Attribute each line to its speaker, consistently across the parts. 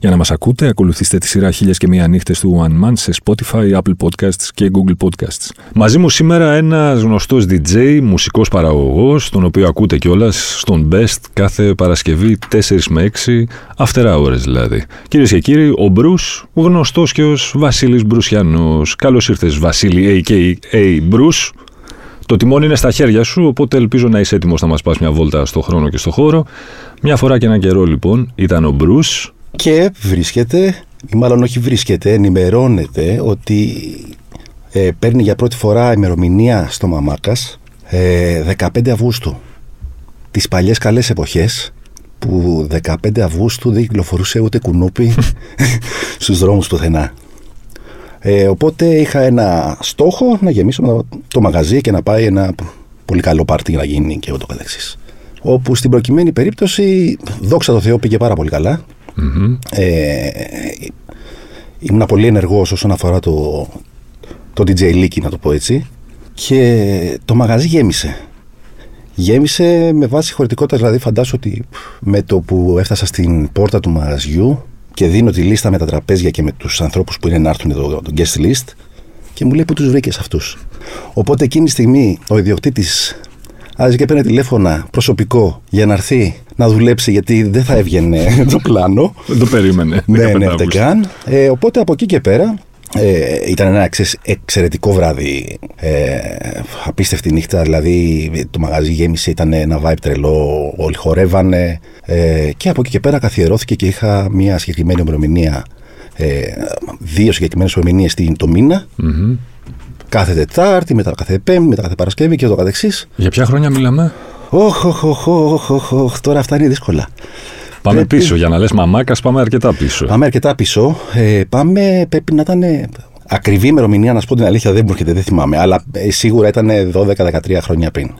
Speaker 1: Για να μας ακούτε, ακολουθήστε τη σειρά Χίλιες και Μία Νύχτες του One Man σε Spotify, Apple Podcasts και Google Podcasts. Μαζί μου σήμερα ένας γνωστός DJ, μουσικός παραγωγός, τον οποίο ακούτε κιόλας στον Best κάθε Παρασκευή 4 με 6, after hours δηλαδή. Κυρίες και κύριοι, ο Μπρου, γνωστός και ως Βασίλης Μπρουσιανός. Καλώς ήρθες, Βασίλη, AKA Μπρου. Το τιμόνι είναι στα χέρια σου, οπότε ελπίζω να είσαι έτοιμος να μας πας μια βόλτα στο χρόνο και στο χώρο. Μια φορά και ένα καιρό, λοιπόν, ήταν ο Μπρου.
Speaker 2: Και βρίσκεται, ή μάλλον όχι βρίσκεται, ενημερώνεται ότι ε, παίρνει για πρώτη φορά ημερομηνία στο Μαμάκας ε, 15 Αυγούστου. Τις παλιές καλές εποχές που 15 Αυγούστου δεν κυκλοφορούσε ούτε κουνούπι στους δρόμους πουθενά. Ε, οπότε είχα ένα στόχο να γεμίσω το μαγαζί και να πάει ένα πολύ καλό πάρτι να γίνει και ούτω καθεξής. Όπου στην προκειμένη περίπτωση, δόξα τω Θεώ, πήγε πάρα πολύ καλά. Ε, ήμουν πολύ ενεργός όσον αφορά το, το DJ Leaky, να το πω έτσι. Και το μαγαζί γέμισε. Γέμισε με βάση χωρητικότητας, δηλαδή φαντάσου ότι με το που έφτασα στην πόρτα του μαγαζιού και δίνω τη λίστα με τα τραπέζια και με τους ανθρώπους που είναι να έρθουν εδώ, το guest list και μου λέει που τους βρήκες αυτούς; Οπότε εκείνη τη στιγμή ο ιδιοκτήτης άρχισε και παίρνει τηλέφωνα προσωπικό για να έρθει να δουλέψει γιατί δεν θα έβγαινε το πλάνο.
Speaker 1: Δεν το περίμενε.
Speaker 2: ναι, ναι, δεν καν. Ε, οπότε από εκεί και πέρα ε, ήταν ένα εξαιρετικό βράδυ. Ε, απίστευτη νύχτα. Δηλαδή το μαγαζί γέμισε, ήταν ένα vibe τρελό. Όλοι χορεύανε. Ε, και από εκεί και πέρα καθιερώθηκε και είχα μια συγκεκριμένη ημερομηνία. Ε, δύο συγκεκριμένες ημερομηνίε το μήνα. Mm-hmm. Κάθε Τετάρτη, μετά κάθε Πέμπτη, μετά κάθε Παρασκευή και ούτω καθεξής.
Speaker 1: Για ποια χρόνια μιλάμε,
Speaker 2: Όχ, όχ, όχ, όχ, τώρα αυτά είναι δύσκολα.
Speaker 1: Πάμε πρέπει... πίσω, για να λες μαμάκας πάμε αρκετά πίσω.
Speaker 2: Πάμε αρκετά πίσω. Ε, πάμε, πρέπει να ήταν ακριβή ημερομηνία, να σου πω την αλήθεια, δεν μου έρχεται, δεν θυμάμαι. Αλλά ε, σίγουρα ήταν 12-13 χρόνια πριν.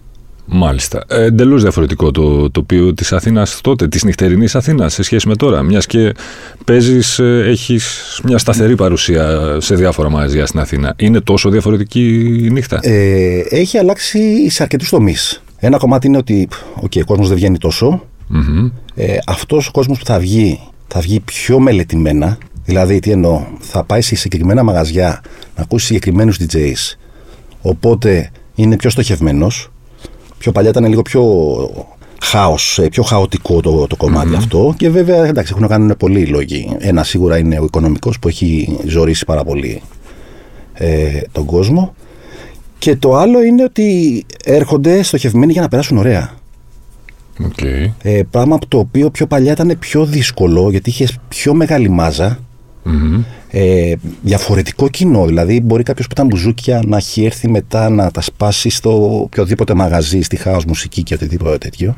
Speaker 1: Μάλιστα. Ε, Εντελώς διαφορετικό το τοπίο της Αθήνας τότε, της νυχτερινής Αθήνας σε σχέση με τώρα. Μιας και παίζεις, ε, έχεις μια σταθερή παρουσία σε διάφορα μαγαζιά στην Αθήνα. Είναι τόσο διαφορετική η νύχτα;
Speaker 2: Ε, έχει αλλάξει σε αρκετούς τομείς. Ένα κομμάτι είναι ότι okay, ο κόσμος δεν βγαίνει τόσο. Mm-hmm. Ε, αυτός ο κόσμος που θα βγει, θα βγει πιο μελετημένα. Δηλαδή, τι εννοώ, θα πάει σε συγκεκριμένα μαγαζιά να ακούσει συγκεκριμένους DJs. Οπότε είναι πιο στοχευμένος. Πιο παλιά ήταν λίγο πιο χάος, ε, πιο χαοτικό το, το κομματι αυτό. Και βέβαια, εντάξει, έχουν να κάνουν πολλοί λόγοι. Ένα σίγουρα είναι ο οικονομικός που έχει ζωρίσει πάρα πολύ ε, τον κόσμο. Και το άλλο είναι ότι έρχονται στοχευμένοι για να περάσουν ωραία.
Speaker 1: Okay.
Speaker 2: Ε, πράγμα από το οποίο πιο παλιά ήταν πιο δύσκολο γιατί είχες πιο μεγάλη μάζα. Ε, διαφορετικό κοινό. Δηλαδή, μπορεί κάποιος που ήταν μπουζούκια να έχει έρθει μετά να τα σπάσει στο οποιοδήποτε μαγαζί, στη χάο μουσική και οτιδήποτε τέτοιο.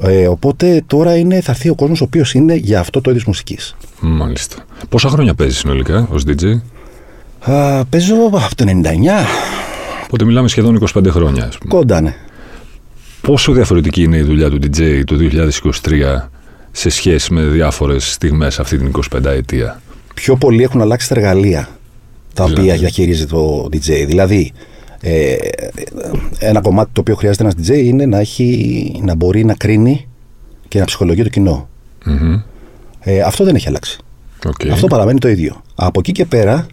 Speaker 2: Ε, οπότε τώρα είναι, θα έρθει ο κόσμος ο οποίος είναι για αυτό το είδος μουσικής.
Speaker 1: Μάλιστα. Πόσα χρόνια παίζει συνολικά ως DJ,
Speaker 2: Α, Παίζω από το 99.
Speaker 1: Οπότε μιλάμε σχεδόν 25 χρόνια, ας πούμε.
Speaker 2: Κοντά, ναι.
Speaker 1: Πόσο διαφορετική είναι η δουλειά του DJ το 2023 σε σχέση με διάφορες στιγμές αυτή την 25 ετία.
Speaker 2: Πιο πολύ έχουν αλλάξει τα εργαλεία τα δηλαδή. οποία διαχειρίζεται το DJ. Δηλαδή, ε, ένα κομμάτι το οποίο χρειάζεται ένας DJ είναι να, έχει, να μπορεί να κρίνει και να ψυχολογεί το κοινο Ε, αυτό δεν έχει αλλάξει.
Speaker 1: Okay.
Speaker 2: Αυτό παραμένει το ίδιο. Από εκεί και πέρα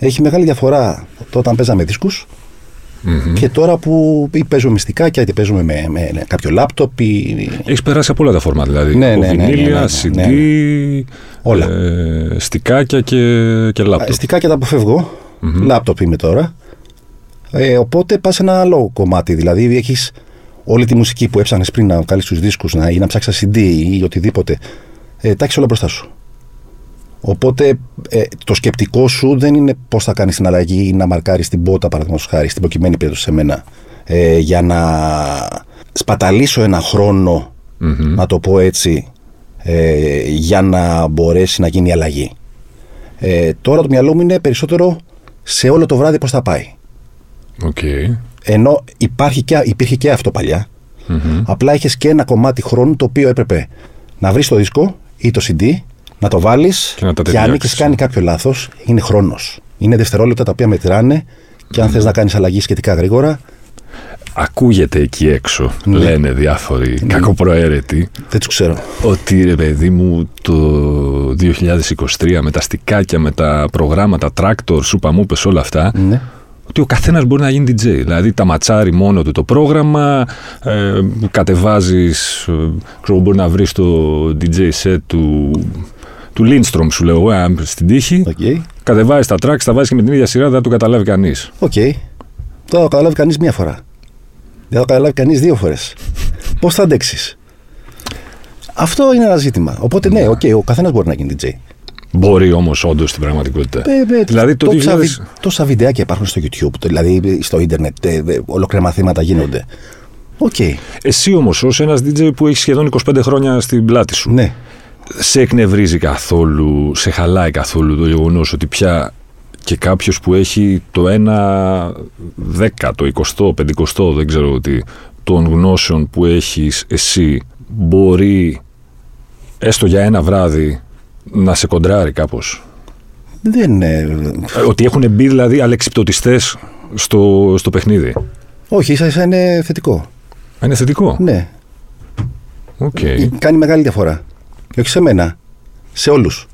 Speaker 2: έχει μεγάλη διαφορά όταν παίζαμε δίσκους Mm-hmm. Και τώρα που ή παίζουμε μυστικάκια, είτε παίζουμε με, με, με κάποιο λάπτοπ. Ή...
Speaker 1: Έχεις περάσει από όλα τα φόρμα δηλαδή.
Speaker 2: Ναι, ναι, ναι, ναι, ναι,
Speaker 1: CD,
Speaker 2: ναι, ναι. όλα.
Speaker 1: Ε, στικάκια και, και λάπτοπ.
Speaker 2: Στικάκια τα αποφεύγω. Mm-hmm. Λάπτοπ είμαι τώρα. Ε, οπότε πας σε ένα άλλο κομμάτι. Δηλαδή έχεις όλη τη μουσική που έψανε πριν να βγάλεις τους δίσκους ή να ψάξεις CD ή οτιδήποτε. Ε, τα έχεις όλα μπροστά σου. Οπότε ε, το σκεπτικό σου δεν είναι πώς θα κάνεις την αλλαγή ή να μαρκάρεις την πότα, παραδείγματος χάρη, στην προκειμένη περίπτωση σε μένα, ε, για να σπαταλήσω ένα να το πω έτσι, ε, για να μπορέσει να γίνει η αλλαγή. Ε, τώρα το μυαλό μου είναι περισσότερο σε όλο το βράδυ πώς θα πάει.
Speaker 1: Okay.
Speaker 2: Ενώ υπάρχει και, υπήρχε και αυτό παλιά. Απλά είχες και ένα κομμάτι χρόνου το οποίο έπρεπε να βρεις το δίσκο ή το CD, να το βάλεις
Speaker 1: Και να τα
Speaker 2: και αν
Speaker 1: ταιριάξεις.
Speaker 2: έχει κάνει κάποιο λάθος, είναι χρόνος. Είναι δευτερόλεπτα τα οποία μετράνε και αν θες να κάνεις αλλαγή σχετικά γρήγορα,
Speaker 1: Ακούγεται εκεί έξω, λένε διάφοροι κακοπροαίρετοι,
Speaker 2: δεν τους ξέρω.
Speaker 1: ότι ρε παιδί μου το 2023 με τα στικάκια, με τα προγράμματα, tractor, σούπα μου πες όλα αυτά,
Speaker 2: Ναι.
Speaker 1: ότι ο καθένας μπορεί να γίνει DJ. Δηλαδή τα ματσάρει μόνο του το πρόγραμμα, ε, κατεβάζεις, ε, ξέρω, μπορεί να βρεις το DJ set του, του Lindstrom σου λέω εγώ, αν στην τύχη,
Speaker 2: Οκ.
Speaker 1: κατεβάζεις τα tracks, τα βάζεις και με την ίδια σειρά, δεν θα το καταλάβει κανείς.
Speaker 2: Οκ. Δεν θα το καταλάβει κανείς μία φορά. Δεν θα το καταλάβει κανείς δύο φορές. Πώς θα αντέξεις; Αυτό είναι ένα ζήτημα. Οπότε ναι, οκ, ο καθένας μπορεί να γίνει DJ.
Speaker 1: Μπορεί όμως όντως στην πραγματικότητα.
Speaker 2: Ε, ε,
Speaker 1: δηλαδή το
Speaker 2: τόσα,
Speaker 1: 2000...
Speaker 2: βι- τόσα βιντεάκια υπάρχουν στο YouTube, το- δηλαδή στο ίντερνετ, ε, ε, ολόκληρα μαθήματα γίνονται. Οκ,
Speaker 1: Εσύ όμως ως ένας DJ που έχει σχεδόν 25 χρόνια στην πλάτη σου,
Speaker 2: ναι.
Speaker 1: Σε εκνευρίζει καθόλου, σε χαλάει καθόλου το γεγονός ότι πια και κάποιος που έχει το ένα δέκατο, εικοστό, πεντηκοστό, δεν ξέρω τι, των γνώσεων που έχεις εσύ μπορεί έστω για ένα βράδυ να σε κοντράρει κάπως;
Speaker 2: Δεν, ε,
Speaker 1: Ε, Ότι έχουν μπει δηλαδή αλεξιπτωτιστές στο, στο παιχνίδι;
Speaker 2: όχι, ίσα ίσα είναι θετικό.
Speaker 1: Είναι θετικό;
Speaker 2: Ναι,
Speaker 1: Οκ.
Speaker 2: κάνει μεγάλη διαφορά. Και όχι σε μένα, σε όλους.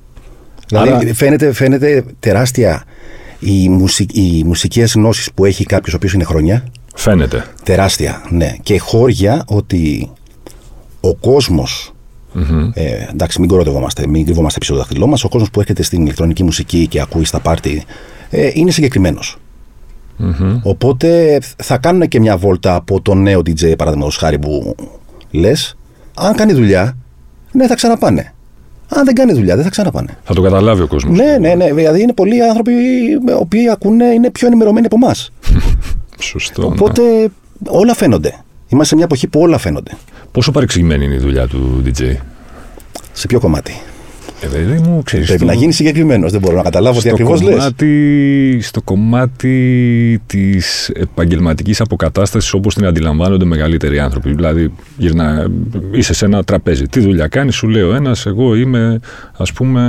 Speaker 2: Δηλαδή
Speaker 1: Άρα-
Speaker 2: φαίνεται, φαίνεται τεράστια οι, μουσικ, οι μουσικές γνώσεις που έχει κάποιος ο οποίος είναι χρόνια.
Speaker 1: Φαίνεται.
Speaker 2: Τεράστια, ναι. Και χώρια ότι ο κοσμος Ε, εντάξει, μην κοροδευόμαστε, μην κρυβόμαστε πίσω το δάχτυλό μας. Ο κόσμος που έρχεται στην ηλεκτρονική μουσική και ακούει στα πάρτι ε, είναι συγκεκριμένος. Οπότε θα κάνουν και μια βόλτα από το νέο DJ, παραδείγματος χάρη που λες. Αν κάνει δουλειά, ναι, θα ξαναπάνε. Αν δεν κάνει δουλειά, δεν θα ξαναπάνε.
Speaker 1: Θα το καταλάβει ο κόσμος.
Speaker 2: Ναι, ναι, ναι. Δηλαδή είναι πολλοί άνθρωποι οι οποίοι ακούνε, είναι πιο ενημερωμένοι από εμάς.
Speaker 1: Σωστό. ναι.
Speaker 2: Οπότε όλα φαίνονται. Είμαστε σε μια εποχή που όλα φαίνονται.
Speaker 1: Πόσο παρεξηγημένη είναι η δουλειά του DJ.
Speaker 2: Σε ποιο κομμάτι;
Speaker 1: Ε, παιδί μου, ξέρεις,
Speaker 2: Πρέπει
Speaker 1: στο-
Speaker 2: να γίνει συγκεκριμένος. Δεν μπορώ να καταλάβω τι
Speaker 1: στο
Speaker 2: ακριβώς λες.
Speaker 1: κομμάτι, στο κομμάτι της επαγγελματικής αποκατάστασης όπως την αντιλαμβάνονται μεγαλύτεροι άνθρωποι. Δηλαδή, γυρνά, είσαι σε ένα τραπέζι. Τι δουλειά κάνεις, σου λέει ο ένας, εγώ είμαι, ας πούμε,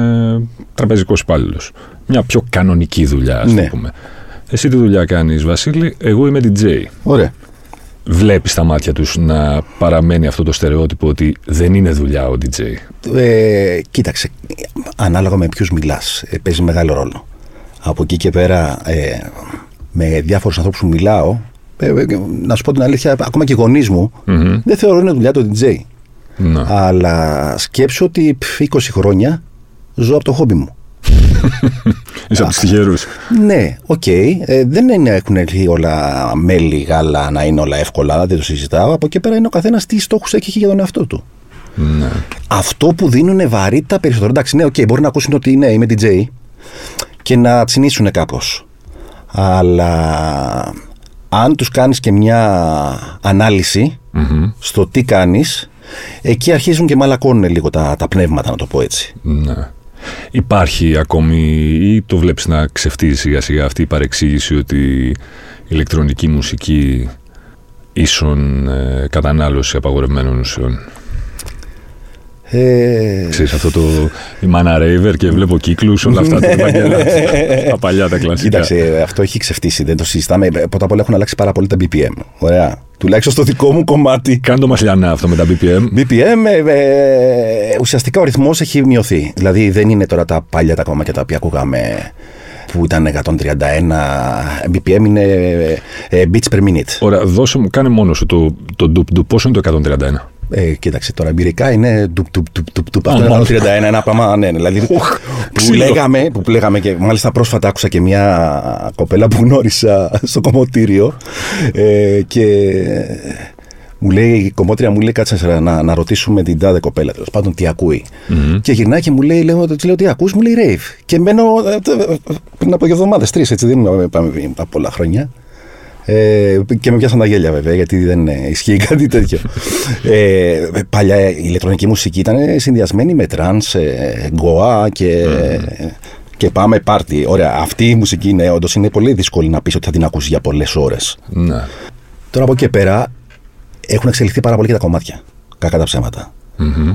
Speaker 1: τραπεζικός υπάλληλος. Μια πιο κανονική δουλειά, ας
Speaker 2: Ναι.
Speaker 1: το πούμε. Εσύ τι δουλειά κάνεις, Βασίλη, εγώ είμαι DJ.
Speaker 2: Ωραία.
Speaker 1: Βλέπεις στα μάτια τους να παραμένει αυτό το στερεότυπο ότι δεν είναι δουλειά ο DJ.
Speaker 2: Ε, κοίταξε, ανάλογα με ποιους μιλάς, παίζει μεγάλο ρόλο. Από εκεί και πέρα, ε, με διάφορους ανθρώπους που μιλάω, ε, ε, να σου πω την αλήθεια, ακόμα και οι γονείς μου, δεν θεωρώ είναι δουλειά το DJ.
Speaker 1: Να.
Speaker 2: Αλλά σκέψω ότι πφ, 20 χρόνια ζω από το χόμπι μου.
Speaker 1: Είσαι από τους τυχερούς.
Speaker 2: Ναι, οκ. Ε, δεν είναι, έχουν έρθει όλα μέλη, γάλα, να είναι όλα εύκολα, δεν το συζητάω. Από εκεί πέρα είναι ο καθένας τι στόχους έχει για τον εαυτό του.
Speaker 1: Ναι.
Speaker 2: Αυτό που δίνουν βαρύτητα περισσότερο. Εντάξει, ναι, οκ, μπορεί να ακούσουν ότι ναι, είμαι DJ και να τσινήσουν κάπως. Αλλά αν τους κάνεις και μια ανάλυση στο τι κάνεις, εκεί αρχίζουν και μαλακώνουν λίγο τα, τα πνεύματα, να το πω έτσι.
Speaker 1: Ναι. Υπάρχει ακόμη ή το βλέπεις να ξεφτύζει σιγά σιγά αυτή η παρεξήγηση ότι η ηλεκτρονική μουσική ίσον ε, κατανάλωση απαγορευμένων ουσιών;
Speaker 2: Ε,
Speaker 1: Ξέρεις αυτό το η Μάνα Ρέιβερ και βλέπω κύκλους όλα αυτά τα επαγγελάτα. τα παλιά τα κλασικά.
Speaker 2: Κοίταξε, αυτό έχει ξεφτύσει, δεν το συζητάμε. Πρώτα απ' όλα έχουν αλλάξει πάρα πολύ τα BPM. Ωραία. Τουλάχιστον στο δικό μου κομμάτι.
Speaker 1: Κάνε το μασλιανά αυτό με τα BPM.
Speaker 2: BPM, ε, ε, ουσιαστικά ο ρυθμός έχει μειωθεί. Δηλαδή δεν είναι τώρα τα παλιά τα κομμάτια τα οποία ακούγαμε που ήταν 131 BPM, είναι ε, beats per minute.
Speaker 1: Ωραία, δώσε μου, κάνε μόνο σου το, το ντουπ ντουπ. Πόσο είναι το 131.
Speaker 2: Ε, κοίταξε τώρα, εμπειρικά είναι ντουπ ντουπ ντουπ ντουπ ντουπ. Αυτό
Speaker 1: μόνο.
Speaker 2: είναι 131, ένα πράγμα, ναι, ναι, δηλαδή που,
Speaker 1: ξύλο.
Speaker 2: λέγαμε, που λέγαμε και μάλιστα πρόσφατα άκουσα και μια κοπέλα που γνώρισα στο κομμωτήριο ε, και μου λέει, η κομμότρια μου λέει κάτσε να, να, να ρωτήσουμε την τάδε κοπέλα τέλος πάντων τι ακούει. Και γυρνάει και μου λέει, λέω, της λέω τι ακούς, μου λέει rave. Και μένω ε, τε- πριν από δύο εβδομάδες, τρεις έτσι δεν είναι πάμε από πολλά χρόνια. Ε, και με πιάσαν τα γέλια βέβαια, γιατί δεν ε, ισχύει κάτι τέτοιο. ε, παλιά η ηλεκτρονική μουσική ήταν συνδυασμένη με trance, ε, goa και, και πάμε πάρτι. Ωραία, αυτή η μουσική είναι όντως είναι πολύ δύσκολη να πεις ότι θα την ακούσεις για πολλές ώρες.
Speaker 1: Ναι.
Speaker 2: Τώρα από εκεί και πέρα έχουν εξελιχθεί πάρα πολύ και τα κομμάτια. Κακά τα ψέματα.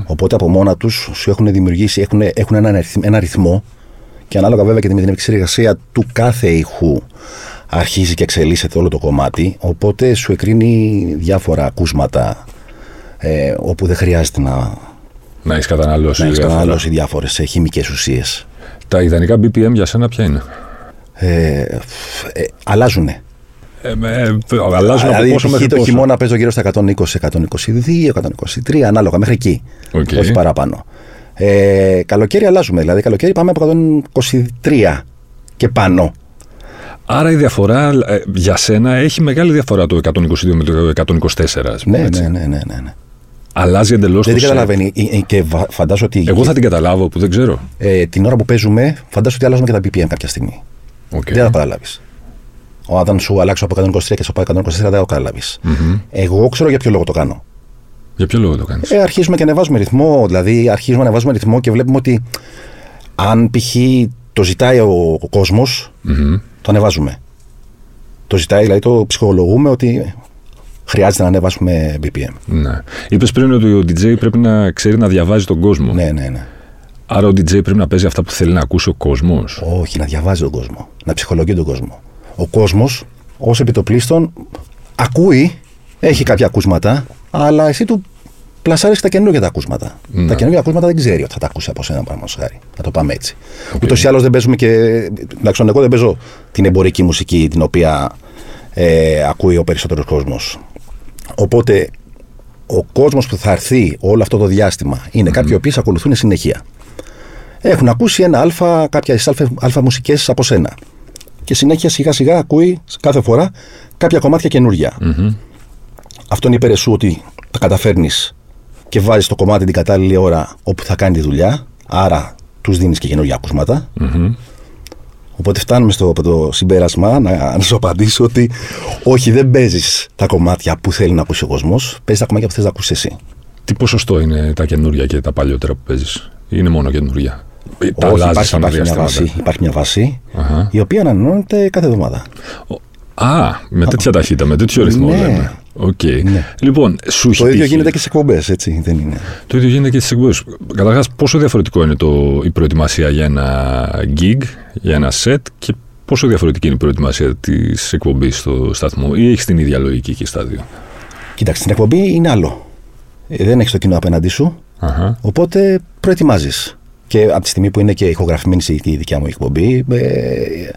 Speaker 2: Οπότε από μόνα τους σου έχουν δημιουργήσει, έχουν, έχουν ένα, αριθ- ένα ρυθμό και ανάλογα βέβαια και με την επεξεργασία του κάθε ήχου αρχίζει και εξελίσσεται όλο το κομμάτι. Οπότε σου εκρίνει διάφορα ακούσματα ε, όπου δεν χρειάζεται να,
Speaker 1: Να έχεις καταναλώσει.
Speaker 2: να έχεις
Speaker 1: διάφορα.
Speaker 2: καταναλώσει διάφορες χημικές ουσίες.
Speaker 1: Τα ιδανικά BPM για σένα ποια είναι;
Speaker 2: Ε, ε, αλλάζουν.
Speaker 1: Ε, ε, αλλάζουν από
Speaker 2: Δηλαδή,
Speaker 1: πόσο
Speaker 2: π.χ.
Speaker 1: μέχρι
Speaker 2: το
Speaker 1: πόσο;
Speaker 2: χειμώνα παίζω γύρω στα 120, 122, 123, ανάλογα μέχρι εκεί.
Speaker 1: Οκ.
Speaker 2: Όχι παραπάνω. Ε, καλοκαίρι αλλάζουμε. Δηλαδή, καλοκαίρι πάμε από 123 και πάνω.
Speaker 1: Άρα η διαφορά ε, για σένα έχει μεγάλη διαφορά το 122 με το 124. ας πούμε,
Speaker 2: Ναι,
Speaker 1: έτσι.
Speaker 2: ναι, ναι, ναι, ναι, ναι.
Speaker 1: Αλλάζει εντελώς το
Speaker 2: Δεν την
Speaker 1: set.
Speaker 2: καταλαβαίνει. Ε, ε, Και βα- φαντάζομαι ότι
Speaker 1: Εγώ θα την καταλάβω που δεν ξέρω.
Speaker 2: ε, την ώρα που παίζουμε, φαντάζομαι ότι αλλάζουμε και τα BPM κάποια στιγμή.
Speaker 1: Οκ.
Speaker 2: Δεν θα τα καταλάβεις. Όταν σου αλλάξω από 123 και σου πάω 124, δεν θα το καταλάβεις. Εγώ ξέρω για ποιο λόγο το κάνω.
Speaker 1: Για ποιο λόγο το κάνεις;
Speaker 2: Ε, αρχίζουμε και ανεβάζουμε ρυθμό. Δηλαδή, αρχίζουμε να ανεβάζουμε ρυθμό και βλέπουμε ότι αν π.χ. το ζητάει ο, ο κόσμος, το ανεβάζουμε. Το ζητάει, δηλαδή το ψυχολογούμε ότι χρειάζεται να ανεβάσουμε BPM.
Speaker 1: Ναι. Είπες πριν ότι ο DJ πρέπει να ξέρει να διαβάζει τον κόσμο.
Speaker 2: Ναι, ναι, ναι.
Speaker 1: Άρα ο DJ πρέπει να παίζει αυτά που θέλει να ακούσει ο κόσμος.
Speaker 2: Όχι, να διαβάζει τον κόσμο. Να ψυχολογεί τον κόσμο. Ο κόσμος, ως επιτοπλίστων, ακούει, έχει κάποια ακούσματα, αλλά εσύ του πλασάρεις τα καινούργια τα ακούσματα.
Speaker 1: Ναι.
Speaker 2: Τα καινούργια ακούσματα δεν ξέρει ότι θα τα ακούσει από σένα, παραδείγματο χάρη. Να το πάμε έτσι. Okay. Ούτως ή άλλως δεν παίζουμε και. Εντάξει, εγώ δεν παίζω την εμπορική μουσική την οποία ε, ακούει ο περισσότερος κόσμος. Οπότε ο κόσμος που θα έρθει όλο αυτό το διάστημα είναι κάποιοι οι οποίοι σε ακολουθούν συνεχεία. Έχουν ακούσει ένα αλφα, κάποιε αλφα, αλφα μουσικές από σένα. Και συνέχεια σιγά σιγά ακούει κάθε φορά κάποια κομμάτια καινούργια. Αυτό είναι υπέρ σου ότι τα καταφέρνεις και βάζεις το κομμάτι την κατάλληλη ώρα όπου θα κάνει τη δουλειά. Άρα τους δίνεις και καινούργια ακούσματα. Οπότε φτάνουμε στο το συμπέρασμα να, να σου απαντήσω ότι όχι, δεν παίζεις τα κομμάτια που θέλει να ακούσει ο κόσμος. Παίζεις τα κομμάτια που θες να ακούσεις εσύ.
Speaker 1: Τι ποσοστό είναι τα καινούργια και τα παλιότερα που παίζεις, Είναι μόνο καινούργια. Ε, Τα
Speaker 2: όχι,
Speaker 1: αλλάζεις
Speaker 2: υπάρχει,
Speaker 1: ανά
Speaker 2: υπάρχει, μια
Speaker 1: διαστήματα.
Speaker 2: βάση, υπάρχει μια βάση
Speaker 1: Αχα.
Speaker 2: η οποία ανανεώνεται κάθε εβδομάδα.
Speaker 1: Α, με τέτοια ταχύτητα, με τέτοιο ρυθμό
Speaker 2: Ναι.
Speaker 1: λέμε. Οκ.
Speaker 2: Ναι.
Speaker 1: Λοιπόν, σου έχει
Speaker 2: Το ίδιο
Speaker 1: τύχει-
Speaker 2: γίνεται και στις εκπομπές, έτσι δεν είναι;
Speaker 1: Το ίδιο γίνεται και στις εκπομπές. Καταρχάς, πόσο διαφορετικό είναι το, η προετοιμασία για ένα gig, για ένα set και πόσο διαφορετική είναι η προετοιμασία της εκπομπής στο σταθμό, ή έχεις την ίδια λογική και στα δύο;
Speaker 2: Κοίταξε, στην εκπομπή είναι άλλο. Ε, δεν έχεις το κοινό απέναντί σου,
Speaker 1: Αχα.
Speaker 2: οπότε προετοιμάζεις. Και από τη στιγμή που είναι και ηχογραφημένη η δικιά μου εκπομπή, ε,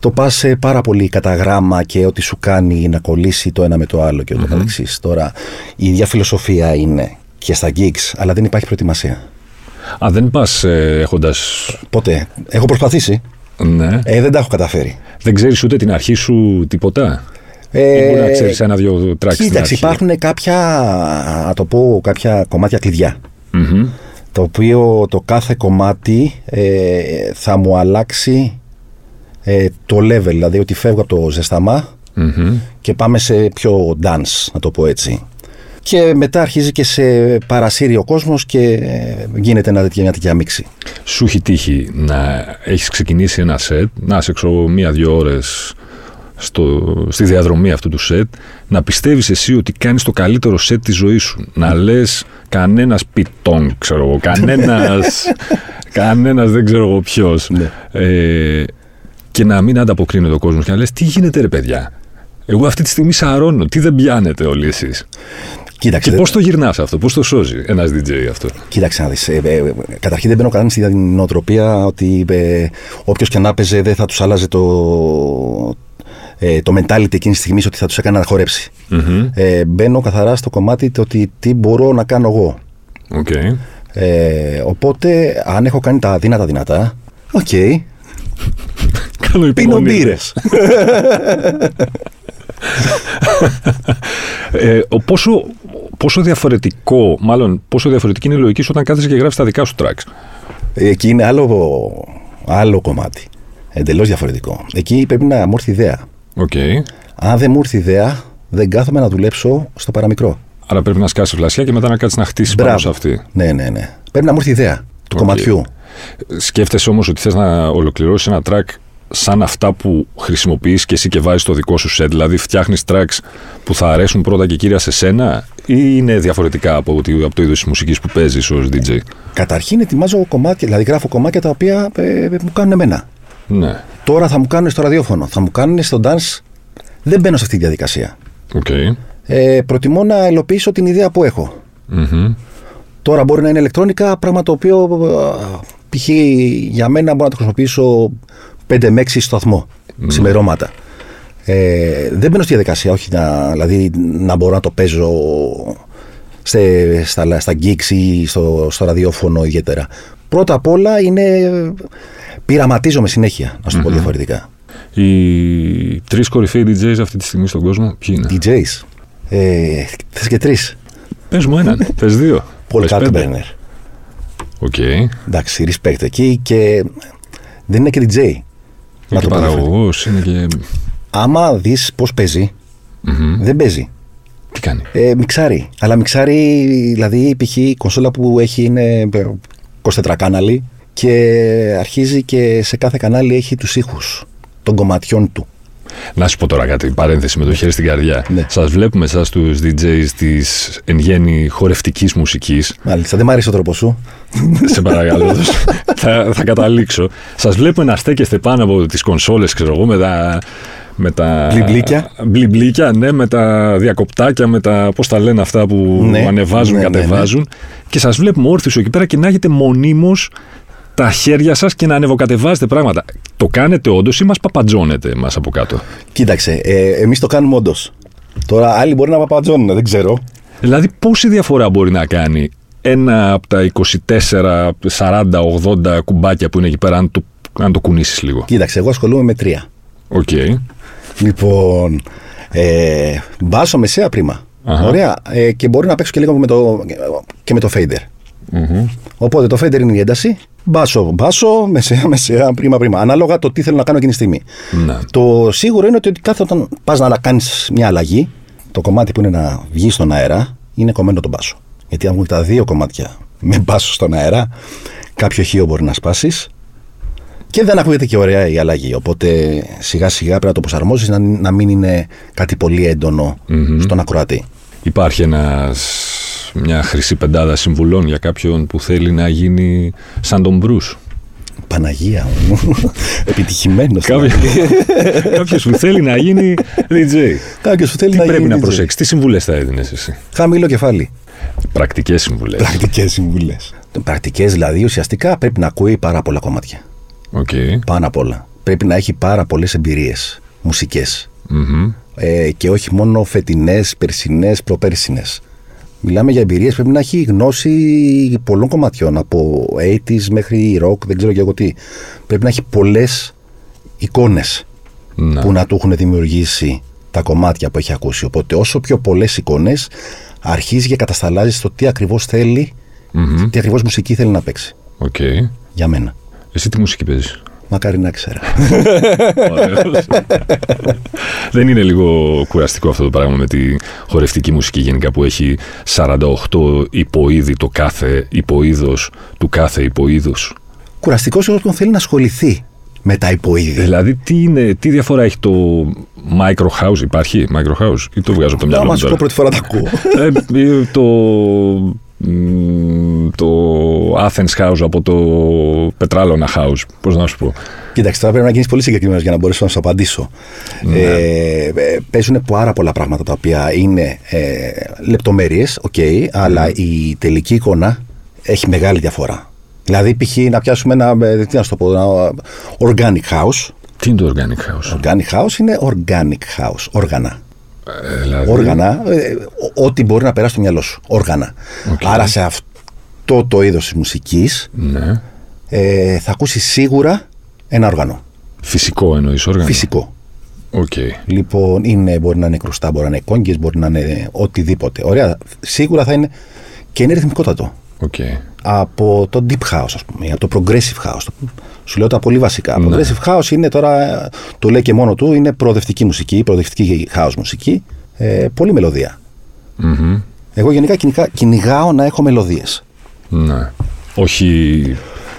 Speaker 2: το πας πάρα πολύ κατά γράμμα και ό,τι σου κάνει να κολλήσει το ένα με το άλλο και ούτω καθεξής. Τώρα, η ίδια φιλοσοφία είναι και στα gigs, αλλά δεν υπάρχει προετοιμασία.
Speaker 1: Α, δεν πας ε, έχοντα.
Speaker 2: Ποτέ. Έχω προσπαθήσει.
Speaker 1: Ναι.
Speaker 2: Ε, δεν τα έχω καταφέρει.
Speaker 1: Δεν ξέρεις ούτε την αρχή σου τίποτα;
Speaker 2: Ε,
Speaker 1: Ή μπορεί να ξέρεις ένα-δυο τράξει στην
Speaker 2: Κοίταξε,
Speaker 1: αρχή;
Speaker 2: υπάρχουν κάποια, να το πω, κάποια κομμάτια κλειδιά.
Speaker 1: Μμμ.
Speaker 2: Το οποίο το κάθε κομμάτι ε, θα μου αλλάξει ε, το level. Δηλαδή ότι φεύγω από το ζεσταμά
Speaker 1: Μμμ.
Speaker 2: και πάμε σε πιο dance, να το πω έτσι. Και μετά αρχίζει και σε παρασύρει ο κόσμος και ε, γίνεται ένα τέτοια, μια τέτοια μίξη.
Speaker 1: Σου έχει τύχει να έχεις ξεκινήσει ένα σετ, να είσαι έξω μία-δύο ώρες στο, στη διαδρομή αυτού του σετ, να πιστεύεις εσύ ότι κάνεις το καλύτερο σετ της ζωής σου. Να λες κανένας πιτόν, ξέρω εγώ, κανένας, κανένας δεν ξέρω εγώ ποιος.
Speaker 2: Ναι.
Speaker 1: Ε, και να μην ανταποκρίνεται ο κόσμος και να λες τι γίνεται ρε παιδιά; Εγώ αυτή τη στιγμή σαρώνω, τι δεν πιάνετε όλοι εσείς.
Speaker 2: Κοίταξε,
Speaker 1: Και
Speaker 2: δεν-
Speaker 1: πώς το γυρνάς αυτό, πώς το σώζει ένας DJ αυτό;
Speaker 2: Κοίταξε να δεις. Ε, ε, ε, καταρχήν δεν μπαίνω κανένα στην νοοτροπία ότι ε, όποιος και να παίζε δεν θα τους άλλαζε το, ε, το mentality εκείνης της στιγμής ότι θα τους έκανε να χορέψει.
Speaker 1: Μμμ.
Speaker 2: Ε, μπαίνω καθαρά στο κομμάτι το ότι τι μπορώ να κάνω εγώ.
Speaker 1: Οκ.
Speaker 2: Ε, οπότε, αν έχω κάνει τα δύνατα δυνατά, οκ,
Speaker 1: Κάνω
Speaker 2: πίνω
Speaker 1: υπομονή.
Speaker 2: μπύρε.
Speaker 1: Ε, ο πόσο, πόσο διαφορετικό, μάλλον πόσο διαφορετική είναι η λογική σου όταν κάθεσαι και γράφεις τα δικά σου tracks;
Speaker 2: Εκεί είναι άλλο, άλλο κομμάτι. Εντελώς διαφορετικό. Εκεί πρέπει να μου έρθει ιδέα.
Speaker 1: Οκ.
Speaker 2: Αν δεν μου έρθει ιδέα, δεν κάθομαι να δουλέψω στο παραμικρό.
Speaker 1: Άρα πρέπει να σκάσει φλασιά και μετά να κάτσεις να χτίσεις πάνω σε αυτή.
Speaker 2: Ναι, ναι, ναι. Πρέπει να μου έρθει ιδέα του
Speaker 1: Οκ.
Speaker 2: κομματιού.
Speaker 1: Σκέφτεσαι όμως ότι θες να ολοκληρώσεις ένα track σαν αυτά που χρησιμοποιείς και εσύ και βάζεις το δικό σου set. Δηλαδή φτιάχνεις tracks που θα αρέσουν πρώτα και κύρια σε σένα, ή είναι διαφορετικά από, ότι- από το είδος της μουσικής που παίζεις ως DJ;
Speaker 2: Καταρχήν ετοιμάζω κομμάτια, δηλαδή γράφω κομμάτια τα οποία ε, μου κάνουν εμένα.
Speaker 1: Ναι.
Speaker 2: Τώρα θα μου κάνουν στο ραδιόφωνο, θα μου κάνουν στο dance. Δεν μπαίνω σε αυτή τη διαδικασία.
Speaker 1: Οκ.
Speaker 2: Ε, προτιμώ να υλοποιήσω την ιδέα που έχω.
Speaker 1: Μμμ.
Speaker 2: Τώρα μπορεί να είναι ηλεκτρόνικα, πράγμα το οποίο α, π.χ. για μένα μπορώ να το χρησιμοποιήσω 5 με 6 σταθμό ξημερώματα. Ε, δεν μπαίνω στη διαδικασία, όχι να, δηλαδή να μπορώ να το παίζω στε, στα, στα gigs ή στο, στο ραδιόφωνο ιδιαίτερα. Πρώτα απ' όλα είναι. Πειραματίζομαι συνέχεια, να σου το πω διαφορετικά.
Speaker 1: Οι τρεις κορυφαίοι DJs αυτή τη στιγμή στον κόσμο, ποιοι είναι;
Speaker 2: DJs. Ε, θες και τρεις.
Speaker 1: Πες μου έναν, πες δύο.
Speaker 2: Paul
Speaker 1: Πες πέντε.
Speaker 2: Κάλτμπερνερ.
Speaker 1: Οκ.
Speaker 2: Εντάξει, respect εκεί και δεν είναι και DJ.
Speaker 1: Είναι και
Speaker 2: πω διαφορετικά.
Speaker 1: παραγωγό, είναι και.
Speaker 2: Άμα δεις πώς παίζει,
Speaker 1: Μμμ.
Speaker 2: δεν παίζει.
Speaker 1: Τι κάνει;
Speaker 2: Ε, μιξάρει. Αλλά μιξάρει, δηλαδή, π.χ. η κονσόλα που έχει είναι ε, 24 κάναλοι και αρχίζει και σε κάθε κανάλι έχει τους ήχους των κομματιών του.
Speaker 1: Να σου πω τώρα κάτι, παρένθεση με το χέρι στην καρδιά.
Speaker 2: Ναι.
Speaker 1: Σας βλέπουμε εσάς τους DJs της εν γέννη χορευτικής μουσικής.
Speaker 2: Μάλιστα, δεν μ' αρέσει ο τρόπος σου.
Speaker 1: Σε παρακαλώ. θα, θα καταλήξω. Σας βλέπουμε να στέκεστε πάνω από τις κονσόλες, ξέρω εγώ, με τα. Με τα
Speaker 2: Μπλιμπλίκια.
Speaker 1: Μπλιμπλίκια, ναι, με τα διακοπτάκια, με τα. Πώς τα λένε αυτά που
Speaker 2: Ναι,
Speaker 1: ανεβάζουν,
Speaker 2: ναι, ναι, ναι.
Speaker 1: κατεβάζουν. Και σας βλέπουμε όρθιου εκεί πέρα και να έχετε μονίμως τα χέρια σας και να ανεβοκατεβάζετε πράγματα. Το κάνετε όντως ή μας παπατζώνετε εμάς από κάτω;
Speaker 2: Κοίταξε, ε, εμείς το κάνουμε όντως. Τώρα άλλοι μπορεί να παπατζώνουν, δεν ξέρω.
Speaker 1: Δηλαδή, πόση διαφορά μπορεί να κάνει ένα από τα 24, 40, 80 κουμπάκια που είναι εκεί πέρα, αν το, αν το κουνήσεις λίγο;
Speaker 2: Κοίταξε, εγώ ασχολούμαι με τρία.
Speaker 1: Οκ.
Speaker 2: Λοιπόν, ε, μπάσο, μεσαία, πρίμα.
Speaker 1: Αχα.
Speaker 2: Ωραία. Ε, και μπορεί να παίξω και λίγο με το, και με το fader.
Speaker 1: Μμμ.
Speaker 2: Οπότε το fader είναι η ένταση. Μπάσο, μπάσο, μεσαία, μεσαία, πρίμα, πρίμα. Ανάλογα το τι θέλω να κάνω εκείνη τη στιγμή.
Speaker 1: Ναι.
Speaker 2: Το σίγουρο είναι ότι κάθε όταν πας να κάνεις μια αλλαγή, το κομμάτι που είναι να βγεις στον αέρα είναι κομμένο τον μπάσο. Γιατί αν βγουν τα δύο κομμάτια με μπάσο στον αέρα, κάποιο χείο μπορεί να σπάσεις και δεν ακούγεται και ωραία η αλλαγή. Οπότε σιγά σιγά πρέπει να το προσαρμόσεις να, να μην είναι κάτι πολύ έντονο στον ακροατή.
Speaker 1: Υπάρχει ένας, μια χρυσή πεντάδα συμβουλών για κάποιον που θέλει να γίνει σαν τον Brouss.
Speaker 2: Παναγία μου. Επιτυχημένος.
Speaker 1: Κάποιο που θέλει να γίνει DJ.
Speaker 2: Κάποιος που θέλει
Speaker 1: Τι
Speaker 2: να
Speaker 1: πρέπει
Speaker 2: γίνει
Speaker 1: να
Speaker 2: DJ.
Speaker 1: προσέξεις, τι συμβουλές θα έδινες εσύ;
Speaker 2: Χαμηλό κεφάλι.
Speaker 1: Πρακτικές συμβουλές.
Speaker 2: Πρακτικές συμβουλές. Πρακτικές δηλαδή ουσιαστικά πρέπει να ακούει πάρα πολλά κομμάτια.
Speaker 1: Οκ.
Speaker 2: Πάνω απ' όλα. Πρέπει να έχει πάρα πολλές εμπειρίες μουσικές.
Speaker 1: Μμμ.
Speaker 2: Ε, και όχι μόνο φετινές, περσινές, προπέρσινες. Μιλάμε για εμπειρίες. Πρέπει να έχει γνώση πολλών κομματιών. Από 80s μέχρι rock, δεν ξέρω και εγώ τι. Πρέπει να έχει πολλές εικόνες
Speaker 1: Ναι.
Speaker 2: που να του έχουν δημιουργήσει τα κομμάτια που έχει ακούσει. Οπότε όσο πιο πολλές εικόνες, αρχίζει και κατασταλάζεις στο τι ακριβώς θέλει,
Speaker 1: Μμμ.
Speaker 2: τι ακριβώς μουσική θέλει να παίξει.
Speaker 1: Οκ.
Speaker 2: Για μένα.
Speaker 1: Εσύ τι μουσική παίζεις;
Speaker 2: Μακάρι να ξέρα.
Speaker 1: Δεν είναι λίγο κουραστικό αυτό το πράγμα με τη χορευτική μουσική γενικά που έχει 48 υποείδη το κάθε υποείδος του κάθε υποείδους;
Speaker 2: Κουραστικός όποιον θέλει να ασχοληθεί με τα υποείδη.
Speaker 1: Δηλαδή τι, είναι, τι διαφορά έχει το micro house, υπάρχει micro house ή το βγάζω από το μυαλό
Speaker 2: Άμα
Speaker 1: μου
Speaker 2: σου πω
Speaker 1: τώρα;
Speaker 2: πρώτη φορά τα ακούω.
Speaker 1: Ε, ε, το, μ, το Athens House από το Πετράλωνα House, πώς να σου πω.
Speaker 2: Κοίταξε, τώρα πρέπει να γίνεις πολύ συγκεκριμένος για να μπορέσω να σου απαντήσω.
Speaker 1: Ναι.
Speaker 2: Ε, ε, παίζουν πάρα πολλά πράγματα τα οποία είναι ε, λεπτομέρειες, οκ, αλλά η τελική εικόνα έχει μεγάλη διαφορά. Δηλαδή, π.χ. να πιάσουμε ένα, ε, τι να σου το πω, ένα organic house.
Speaker 1: Τι είναι το Organic House;
Speaker 2: Organic house είναι organic house, όργανα.
Speaker 1: Ε, δηλαδή,
Speaker 2: Όργανα, ε, ό- ό,τι μπορεί να περάσει στο μυαλό σου. Όργανα.
Speaker 1: Οκ.
Speaker 2: Άρα σε αυτό το είδος της μουσικής
Speaker 1: Ναι.
Speaker 2: ε, θα ακούσεις σίγουρα ένα όργανο.
Speaker 1: Φυσικό εννοείς όργανο;
Speaker 2: Φυσικό.
Speaker 1: Οκ.
Speaker 2: Λοιπόν, είναι, μπορεί να είναι κρουστά, μπορεί να είναι κόγκες, μπορεί να είναι οτιδήποτε. Ωραία. Σίγουρα θα είναι και είναι ρυθμικότατο.
Speaker 1: Οκ.
Speaker 2: Από το deep house, ας πούμε, ή από το progressive house. Το- Σου λέω τα πολύ βασικά.
Speaker 1: Ναι.
Speaker 2: Progressive house είναι τώρα, το λέει και μόνο του, είναι προοδευτική μουσική, προοδευτική house μουσική. Ε, πολύ μελωδία.
Speaker 1: Μμμ.
Speaker 2: Εγώ γενικά κυνηγά- κυνηγάω να έχω μελωδίες.
Speaker 1: Ναι. Όχι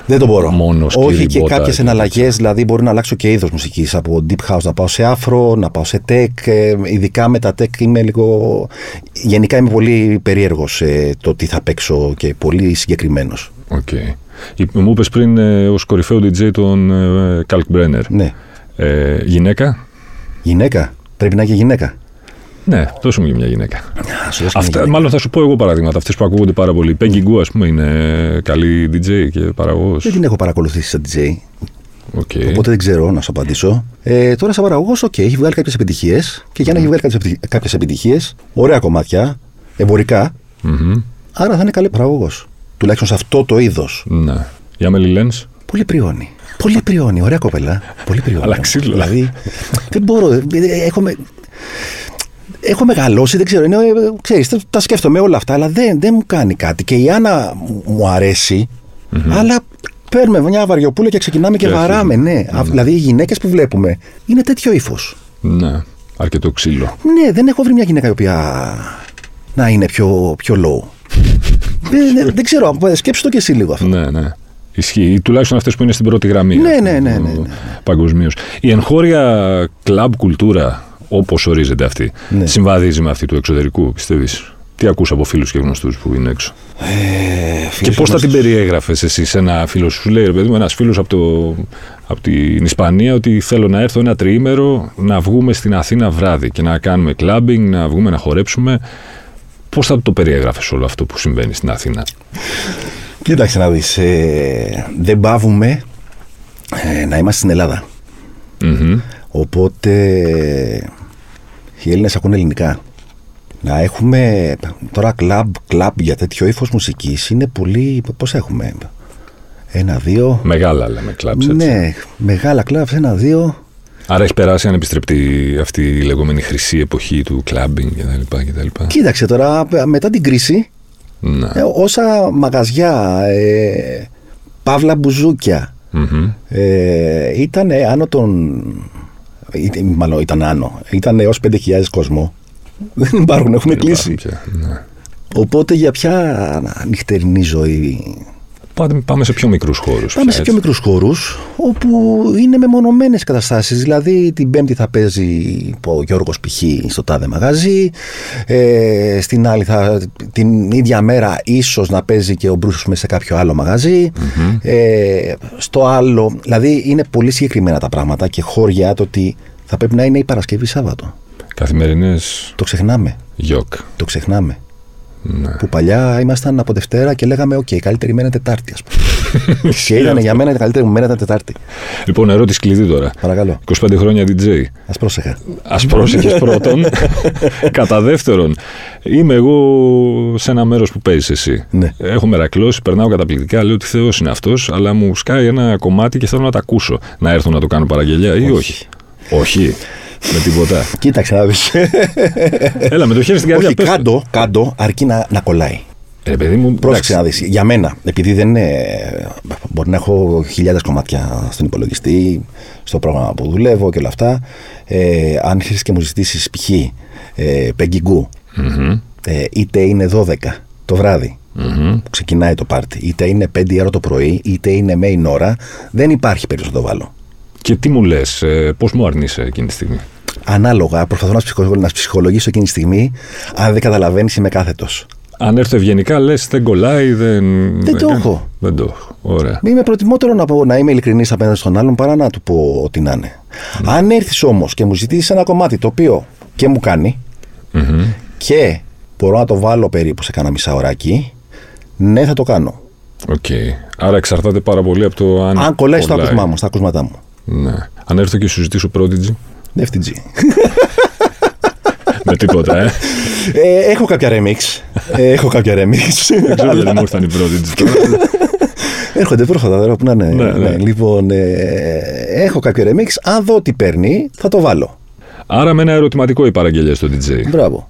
Speaker 2: Δεν το μπορώ.
Speaker 1: Μόνος
Speaker 2: Όχι
Speaker 1: σκληρή
Speaker 2: και
Speaker 1: μπότα
Speaker 2: κάποιες
Speaker 1: και
Speaker 2: εναλλαγές, δηλαδή μπορεί να αλλάξω και είδος μουσικής. Από deep house να πάω σε afro, να πάω σε tech. ε, Ειδικά με τα tech είμαι λίγο. Γενικά είμαι πολύ περίεργος σε το τι θα παίξω και πολύ συγκεκριμένος.
Speaker 1: Οκ. Η- Μου είπες πριν ε, ως κορυφαίο DJ τον ε, Kalkbrenner.
Speaker 2: Ναι.
Speaker 1: Ε, γυναίκα;
Speaker 2: Γυναίκα; Πρέπει να είναι και γυναίκα.
Speaker 1: Ναι, δώσουμε και μια γυναίκα.
Speaker 2: Α, σου δώσω και μια
Speaker 1: Αυτά,
Speaker 2: γυναίκα.
Speaker 1: μάλλον θα σου πω εγώ παραδείγματα, αυτές που ακούγονται πάρα πολύ. Peggy Gou, ας πούμε, είναι καλή DJ και παραγωγός.
Speaker 2: Δεν την έχω παρακολουθήσει σαν DJ,
Speaker 1: OK.
Speaker 2: οπότε δεν ξέρω να σου απαντήσω. Ε, τώρα, σαν παραγωγός, οκ, έχει βγάλει κάποιες επιτυχίες και για να έχει βγάλει κάποιες επιτυχίες, ωραία κομμάτια, εμπορικά,
Speaker 1: Μμμ.
Speaker 2: άρα θα είναι καλή παραγωγός. Τουλάχιστον σε αυτό το είδος.
Speaker 1: Ναι. Η Amelie Lens.
Speaker 2: Πολύ πριόνι. Πολύ πριόνι. Ωραία κοπέλα. Πολύ πριόνι.
Speaker 1: Αλλά ξύλο.
Speaker 2: Δηλαδή, δεν μπορώ. ε, Έχω, με- έχω μεγαλώσει, δεν ξέρω. Είναι, ε, ξέρεις, τα- τα σκέφτομαι όλα αυτά, αλλά δεν, δεν μου κάνει κάτι. Και η Άννα μου- μου αρέσει, αλλά παίρνουμε μια βαριοπούλα και ξεκινάμε και,
Speaker 1: Και
Speaker 2: βαράμε.
Speaker 1: αρχίζουμε.
Speaker 2: Ναι. Α, Δηλαδή, οι γυναίκες που βλέπουμε είναι τέτοιο ύφος.
Speaker 1: Ναι. Αρκετό ξύλο.
Speaker 2: Ναι, δεν έχω βρει μια γυναίκα η οποία να είναι πιο, πιο low. δεν, δεν, δεν ξέρω, σκέψου το και εσύ λίγο αυτό.
Speaker 1: Ναι, ναι. Ισχύει. Ή τουλάχιστον αυτές που είναι στην πρώτη γραμμή.
Speaker 2: Ναι, ναι, ναι, ναι, ναι.
Speaker 1: Παγκοσμίως. Η εγχώρια κλαμπ κουλτούρα, όπως ορίζεται αυτή,
Speaker 2: Ναι.
Speaker 1: συμβαδίζει με αυτή του εξωτερικού, πιστεύεις; Τι ακούς από φίλους και γνωστούς που είναι έξω;
Speaker 2: Ε,
Speaker 1: Και
Speaker 2: φίλος
Speaker 1: πώς θα
Speaker 2: γνωστός.
Speaker 1: την περιέγραφες εσύ σε ένα φίλο σου, σου λέει ρε παιδί μου, ένας φίλος από, το, από την Ισπανία, ότι θέλω να έρθω ένα τριήμερο να βγούμε στην Αθήνα βράδυ και να κάνουμε κλαμπινγκ, να βγούμε να χορέψουμε. Πώς θα το περιέγραφες όλο αυτό που συμβαίνει στην Αθήνα;
Speaker 2: Κοίταξε να δεις, ε, δεν πάβουμε ε, να είμαστε στην Ελλάδα.
Speaker 1: Μμμ.
Speaker 2: Οπότε οι Έλληνες ακούνε ελληνικά. Να έχουμε τώρα κλαμπ, κλαμπ για τέτοιο ύφος μουσικής είναι πολύ, πώς έχουμε, ένα, δύο,
Speaker 1: Μεγάλα λέμε κλαμπς. έτσι.
Speaker 2: ναι, μεγάλα κλαμπς, ένα, δύο,
Speaker 1: Άρα έχει περάσει ανεπιστρεπτή αυτή η λεγόμενη χρυσή εποχή του κλαμπινγκ κτλ. κτλ.
Speaker 2: Κοίταξε τώρα, μετά την κρίση,
Speaker 1: Ναι.
Speaker 2: ε, όσα μαγαζιά, ε, παύλα μπουζούκια,
Speaker 1: Μμμ.
Speaker 2: Ε, ήταν άνω των. Ή- Μάλλον ήταν άνω. Ήταν έως 5.000 κόσμο. Δεν υπάρχουν, έχουμε
Speaker 1: Δεν
Speaker 2: κλείσει.
Speaker 1: υπάρχουν πια, ναι.
Speaker 2: Οπότε για ποια νυχτερινή ζωή.
Speaker 1: Πάμε, πάμε σε πιο μικρούς χώρους.
Speaker 2: Πάμε σε πιο μικρούς χώρους, όπου είναι μεμονωμένες καταστάσεις. Δηλαδή, την Πέμπτη θα παίζει ο Γιώργος π.χ. στο τάδε μαγαζί. Ε, στην άλλη, θα, την ίδια μέρα, ίσως να παίζει και ο Brouss μέσα σε κάποιο άλλο μαγαζί. Ε, στο άλλο, δηλαδή, είναι πολύ συγκεκριμένα τα πράγματα και χώρια το ότι θα πρέπει να είναι η Παρασκευή Σάββατο.
Speaker 1: Καθημερινές
Speaker 2: Το ξεχνάμε.
Speaker 1: γιοκ.
Speaker 2: Το ξεχνάμε.
Speaker 1: Ναι.
Speaker 2: Που παλιά ήμασταν από Δευτέρα και λέγαμε: Οκ, η καλύτερη μέρα είναι Τετάρτη, ας πούμε. και ήταν για μένα η καλύτερη μου μέρα ήταν Τετάρτη.
Speaker 1: Λοιπόν, ερώτηση κλειδί τώρα.
Speaker 2: Παρακαλώ.
Speaker 1: 25 χρόνια DJ.
Speaker 2: Ας πρόσεχα.
Speaker 1: Α πρόσεχες πρώτον. Κατά δεύτερον, είμαι εγώ σε ένα μέρος που παίζεις εσύ.
Speaker 2: Ναι.
Speaker 1: Έχω μερακλώσει, περνάω καταπληκτικά, λέω ότι Θεός είναι αυτός, αλλά μου σκάει ένα κομμάτι και θέλω να το ακούσω. Να έρθω να το κάνω παραγγελιά ή όχι. Όχι. Με τίποτα.
Speaker 2: Κοίταξε να δεις.
Speaker 1: Έλα, με το χέρι στην καρδιά.
Speaker 2: Όχι,
Speaker 1: πες το.
Speaker 2: κάτω, κάτω, αρκεί να, να κολλάει.
Speaker 1: Ρε παιδί μου,
Speaker 2: Πρόσεξε να
Speaker 1: εντάξει.
Speaker 2: δεις. Για μένα, επειδή δεν είναι. Μπορεί να έχω χιλιάδες κομμάτια στον υπολογιστή, στο πρόγραμμα που δουλεύω και όλα αυτά. Ε, αν έρθει και μου ζητήσεις π.χ. Ε, Peggy Goo,
Speaker 1: Μμμ,
Speaker 2: ε, είτε είναι 12 το βράδυ
Speaker 1: μμμ.
Speaker 2: που ξεκινάει το πάρτι, είτε είναι 5 η ώρα το πρωί, είτε είναι main ώρα, δεν υπάρχει περίπτωση να το βάλω.
Speaker 1: Και τι μου λες, πώς μου αρνείσαι εκείνη τη στιγμή;
Speaker 2: Ανάλογα, προσπαθώ να, ψυχο- να ψυχολογήσω εκείνη τη στιγμή. Αν δεν καταλαβαίνεις, είμαι κάθετος.
Speaker 1: Αν έρθω ευγενικά, λες δεν κολλάει, δεν.
Speaker 2: Δεν το
Speaker 1: κάνει.
Speaker 2: έχω.
Speaker 1: Δεν το έχω. Ωραία.
Speaker 2: Είμαι προτιμότερο να, πω, να είμαι ειλικρινής απέναντι στον άλλον παρά να του πω ό,τι να είναι. Αν έρθεις όμως και μου ζητήσεις ένα κομμάτι το οποίο και μου κάνει
Speaker 1: Μμμ.
Speaker 2: και μπορώ να το βάλω περίπου σε κάνα μισαωράκι, ναι, θα το κάνω.
Speaker 1: Οκ. Άρα εξαρτάται πάρα πολύ από το αν.
Speaker 2: Αν κολλάει στο άκουσμά μου, στα ακούσματά μου.
Speaker 1: Ναι. Αν έρθω και σου ζητήσω Prodigy.
Speaker 2: FTG.
Speaker 1: με τίποτα, ε.
Speaker 2: ε, έχω κάποια remix. Ε, έχω κάποια remix.
Speaker 1: Δεν ξέρω γιατί μου ήρθαν οι Prodigy τώρα.
Speaker 2: Έρχονται πρόσφατα τώρα που να είναι.
Speaker 1: Ναι, ναι.
Speaker 2: Λοιπόν, ε, έχω κάποιο remix. Αν δω τι παίρνει, θα το βάλω.
Speaker 1: Άρα με ένα ερωτηματικό η παραγγελία στο DJ.
Speaker 2: Μπράβο.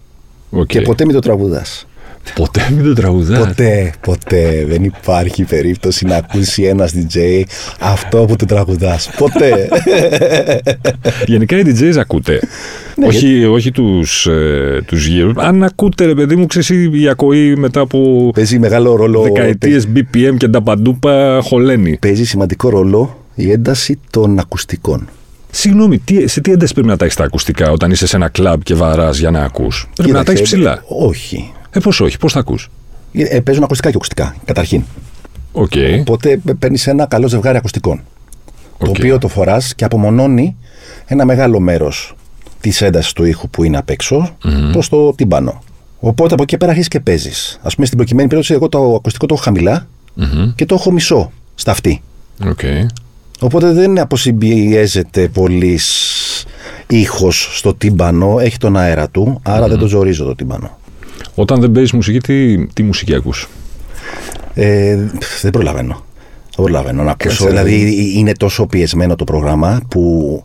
Speaker 1: Οκ.
Speaker 2: Και ποτέ μην το τραγουδάς.
Speaker 1: Ποτέ μην το τραγουδάς.
Speaker 2: Ποτέ, ποτέ δεν υπάρχει περίπτωση να ακούσει ένας DJ αυτό που το τραγουδάς. Ποτέ.
Speaker 1: Γενικά οι DJs ακούτε.
Speaker 2: Ναι,
Speaker 1: όχι όχι τους ε, τους γύρους. Αν ακούτε, ρε παιδί μου, ξέρεις η ακοή μετά από
Speaker 2: Παίζει μεγάλο ρόλο.
Speaker 1: δεκαετίες BPM και τα παντούπα χωλαίνει.
Speaker 2: Παίζει σημαντικό ρόλο η ένταση των ακουστικών.
Speaker 1: Συγγνώμη, τι, σε τι ένταση πρέπει να τα έχεις τα ακουστικά όταν είσαι σε ένα κλαμπ και βαράς για να ακούς; Πρέπει να τα έχεις
Speaker 2: Κοίταξε,
Speaker 1: ψηλά.
Speaker 2: Όχι.
Speaker 1: Ε, πώς όχι, πώς θα ακούς;
Speaker 2: Ε, παίζουν ακουστικά και ακουστικά, καταρχήν.
Speaker 1: Οκ.
Speaker 2: Οπότε παίρνεις ένα καλό ζευγάρι ακουστικών. Το
Speaker 1: Οκ.
Speaker 2: οποίο το φοράς και απομονώνει ένα μεγάλο μέρος της έντασης του ήχου που είναι απ' έξω προς το τύμπανο. Οπότε από εκεί πέρα αρχίζεις και παίζεις. Ας πούμε στην προκειμένη περίπτωση, εγώ το ακουστικό το έχω χαμηλά
Speaker 1: Μμμ.
Speaker 2: και το έχω μισό στο αυτί.
Speaker 1: Οκ.
Speaker 2: Οπότε δεν αποσυμπιέζεται πολύς ήχος στο τύμπανο, έχει τον αέρα του, άρα δεν το ζορίζω το τύμπανο.
Speaker 1: Όταν δεν παίζεις μουσική, τι, τι μουσική ακούς;
Speaker 2: Ε, δεν προλαβαίνω. Δεν προλαβαίνω να ακούσω.
Speaker 1: Κάτσε,
Speaker 2: Δηλαδή είναι; τόσο πιεσμένο το πρόγραμμα που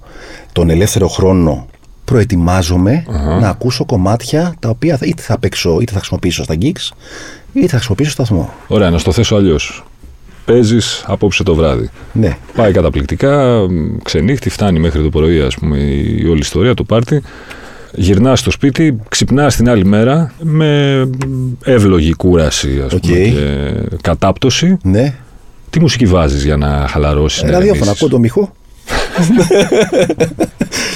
Speaker 2: τον ελεύθερο χρόνο προετοιμάζομαι να ακούσω κομμάτια τα οποία θα- είτε θα παίξω είτε θα χρησιμοποιήσω στα gigs είτε θα χρησιμοποιήσω στο σταθμό.
Speaker 1: Ωραία, να στο θέσω αλλιώς. Παίζεις απόψε το βράδυ.
Speaker 2: Ναι.
Speaker 1: Πάει καταπληκτικά, μ, ξενύχτη, φτάνει μέχρι το πρωί, ας πούμε, η όλη ιστορία, το πάρτι. Γυρνάς στο σπίτι, ξυπνάς την άλλη μέρα με εύλογη κούραση ας
Speaker 2: Οκ.
Speaker 1: πούμε, και κατάπτωση.
Speaker 2: Ναι.
Speaker 1: Τι μουσική βάζεις για να χαλαρώσεις.
Speaker 2: Ε, ραδιόφωνο, ακούω το μύχο.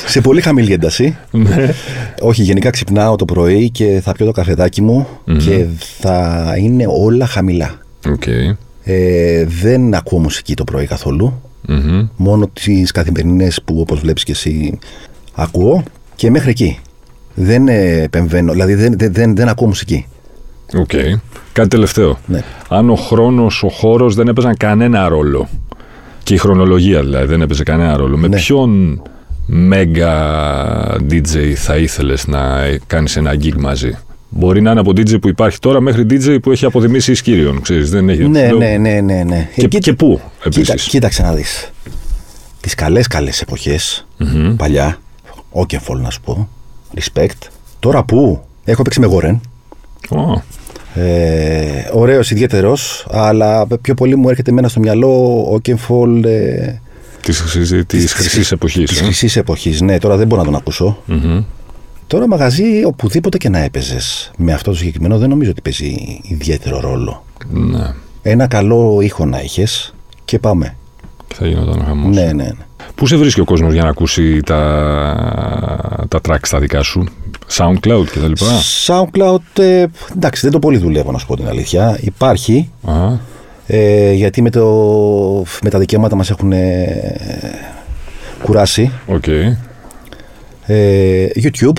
Speaker 2: Σε πολύ χαμηλή ένταση.
Speaker 1: Ναι.
Speaker 2: Όχι, γενικά ξυπνάω το πρωί και θα πιω το καφεδάκι μου και θα είναι όλα χαμηλά.
Speaker 1: Οκ.
Speaker 2: Ε, δεν ακούω μουσική το πρωί καθόλου.
Speaker 1: Μμμ.
Speaker 2: Μόνο τις καθημερινές που όπως βλέπεις και εσύ ακούω και μέχρι εκεί. Δεν ε, επεμβαίνω, δηλαδή δεν, δεν, δεν, δεν ακούω μουσική.
Speaker 1: Οκ. Κάτι τελευταίο.
Speaker 2: Ναι.
Speaker 1: Αν ο χρόνος, ο χώρος δεν έπαιζαν κανένα ρόλο. Και η χρονολογία δηλαδή δεν έπαιζε κανένα ρόλο. Με
Speaker 2: Ναι.
Speaker 1: ποιον μέγα DJ θα ήθελες να κάνεις ένα gig μαζί; Μπορεί να είναι από DJ που υπάρχει τώρα μέχρι DJ που έχει αποδημήσει εις Κύριον. Ξέρεις, δεν έχει.
Speaker 2: Ναι,
Speaker 1: Λέω-
Speaker 2: ναι, ναι, ναι, ναι.
Speaker 1: Και, και πού
Speaker 2: Κοίτα,
Speaker 1: επίσης;
Speaker 2: κοίταξε να δεις. Τις καλές καλές εποχές, παλιά, Όκενφολ να σου πω, respect. Τώρα που έχω παίξει με Γόρεν, ε, ωραίος ιδιαίτερος, αλλά πιο πολύ μου έρχεται εμένα στο μυαλό Όκενφολ ε,
Speaker 1: Της χρυσή εποχής.
Speaker 2: της χρυσής εποχής. Ναι, τώρα δεν μπορώ να τον ακούσω. Τώρα μαγαζί οπουδήποτε και να έπαιζες με αυτό το συγκεκριμένο δεν νομίζω ότι παίζει ιδιαίτερο ρόλο.
Speaker 1: Ναι.
Speaker 2: Ένα καλό ήχο να έχεις και πάμε.
Speaker 1: Και θα γινόταν χαμός.
Speaker 2: Ναι, ναι, ναι.
Speaker 1: Πού σε βρίσκει ο κόσμος για να ακούσει τα, τα tracks τα δικά σου, SoundCloud κτλ.
Speaker 2: SoundCloud, ε, εντάξει, δεν το πολύ δουλεύω να σου πω την αλήθεια. Υπάρχει,
Speaker 1: Α,
Speaker 2: ε, γιατί με, το, με τα δικαιώματα μας έχουν ε, κουράσει.
Speaker 1: οκ.
Speaker 2: Ε, YouTube,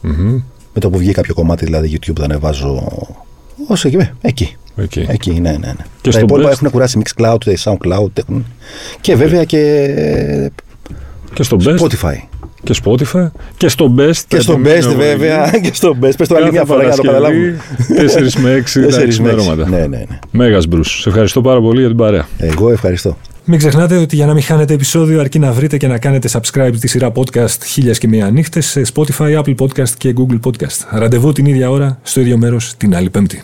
Speaker 1: Μμμ.
Speaker 2: με το που βγει κάποιο κομμάτι, δηλαδή YouTube θα ανεβάζω όσο εκεί, εκεί.
Speaker 1: Εκεί.
Speaker 2: Εκεί, ναι, ναι. ναι.
Speaker 1: Και
Speaker 2: τα
Speaker 1: στο
Speaker 2: υπόλοιπα
Speaker 1: Best?
Speaker 2: έχουν κουράσει Mixcloud, ε, SoundCloud έχουν. Και βέβαια και ε,
Speaker 1: Και στο Best.
Speaker 2: Spotify.
Speaker 1: Και Spotify. Και στο Best.
Speaker 2: Και στο
Speaker 1: επιμείνω
Speaker 2: Best
Speaker 1: εγώ
Speaker 2: βέβαια.
Speaker 1: εκεί.
Speaker 2: Και στο Best. Πες το άλλη
Speaker 1: Κάθε
Speaker 2: μια φορά για να το
Speaker 1: Παρασκευή,
Speaker 2: καταλάβουμε.
Speaker 1: 4 με 6 τα
Speaker 2: Τέσσερις με έξι.
Speaker 1: ξημερώματα.
Speaker 2: Ναι, ναι, ναι.
Speaker 1: Μέγας Μπρους. Σε ευχαριστώ πάρα πολύ για την παρέα.
Speaker 2: Εγώ ευχαριστώ.
Speaker 3: Μην ξεχνάτε ότι για να μην χάνετε επεισόδιο αρκεί να βρείτε και να κάνετε subscribe τη σειρά podcast χίλιας και μία νύχτες σε Spotify, Apple Podcast και Google Podcast. Ραντεβού την ίδια ώρα, στο ίδιο μέρος, την άλλη πέμπτη.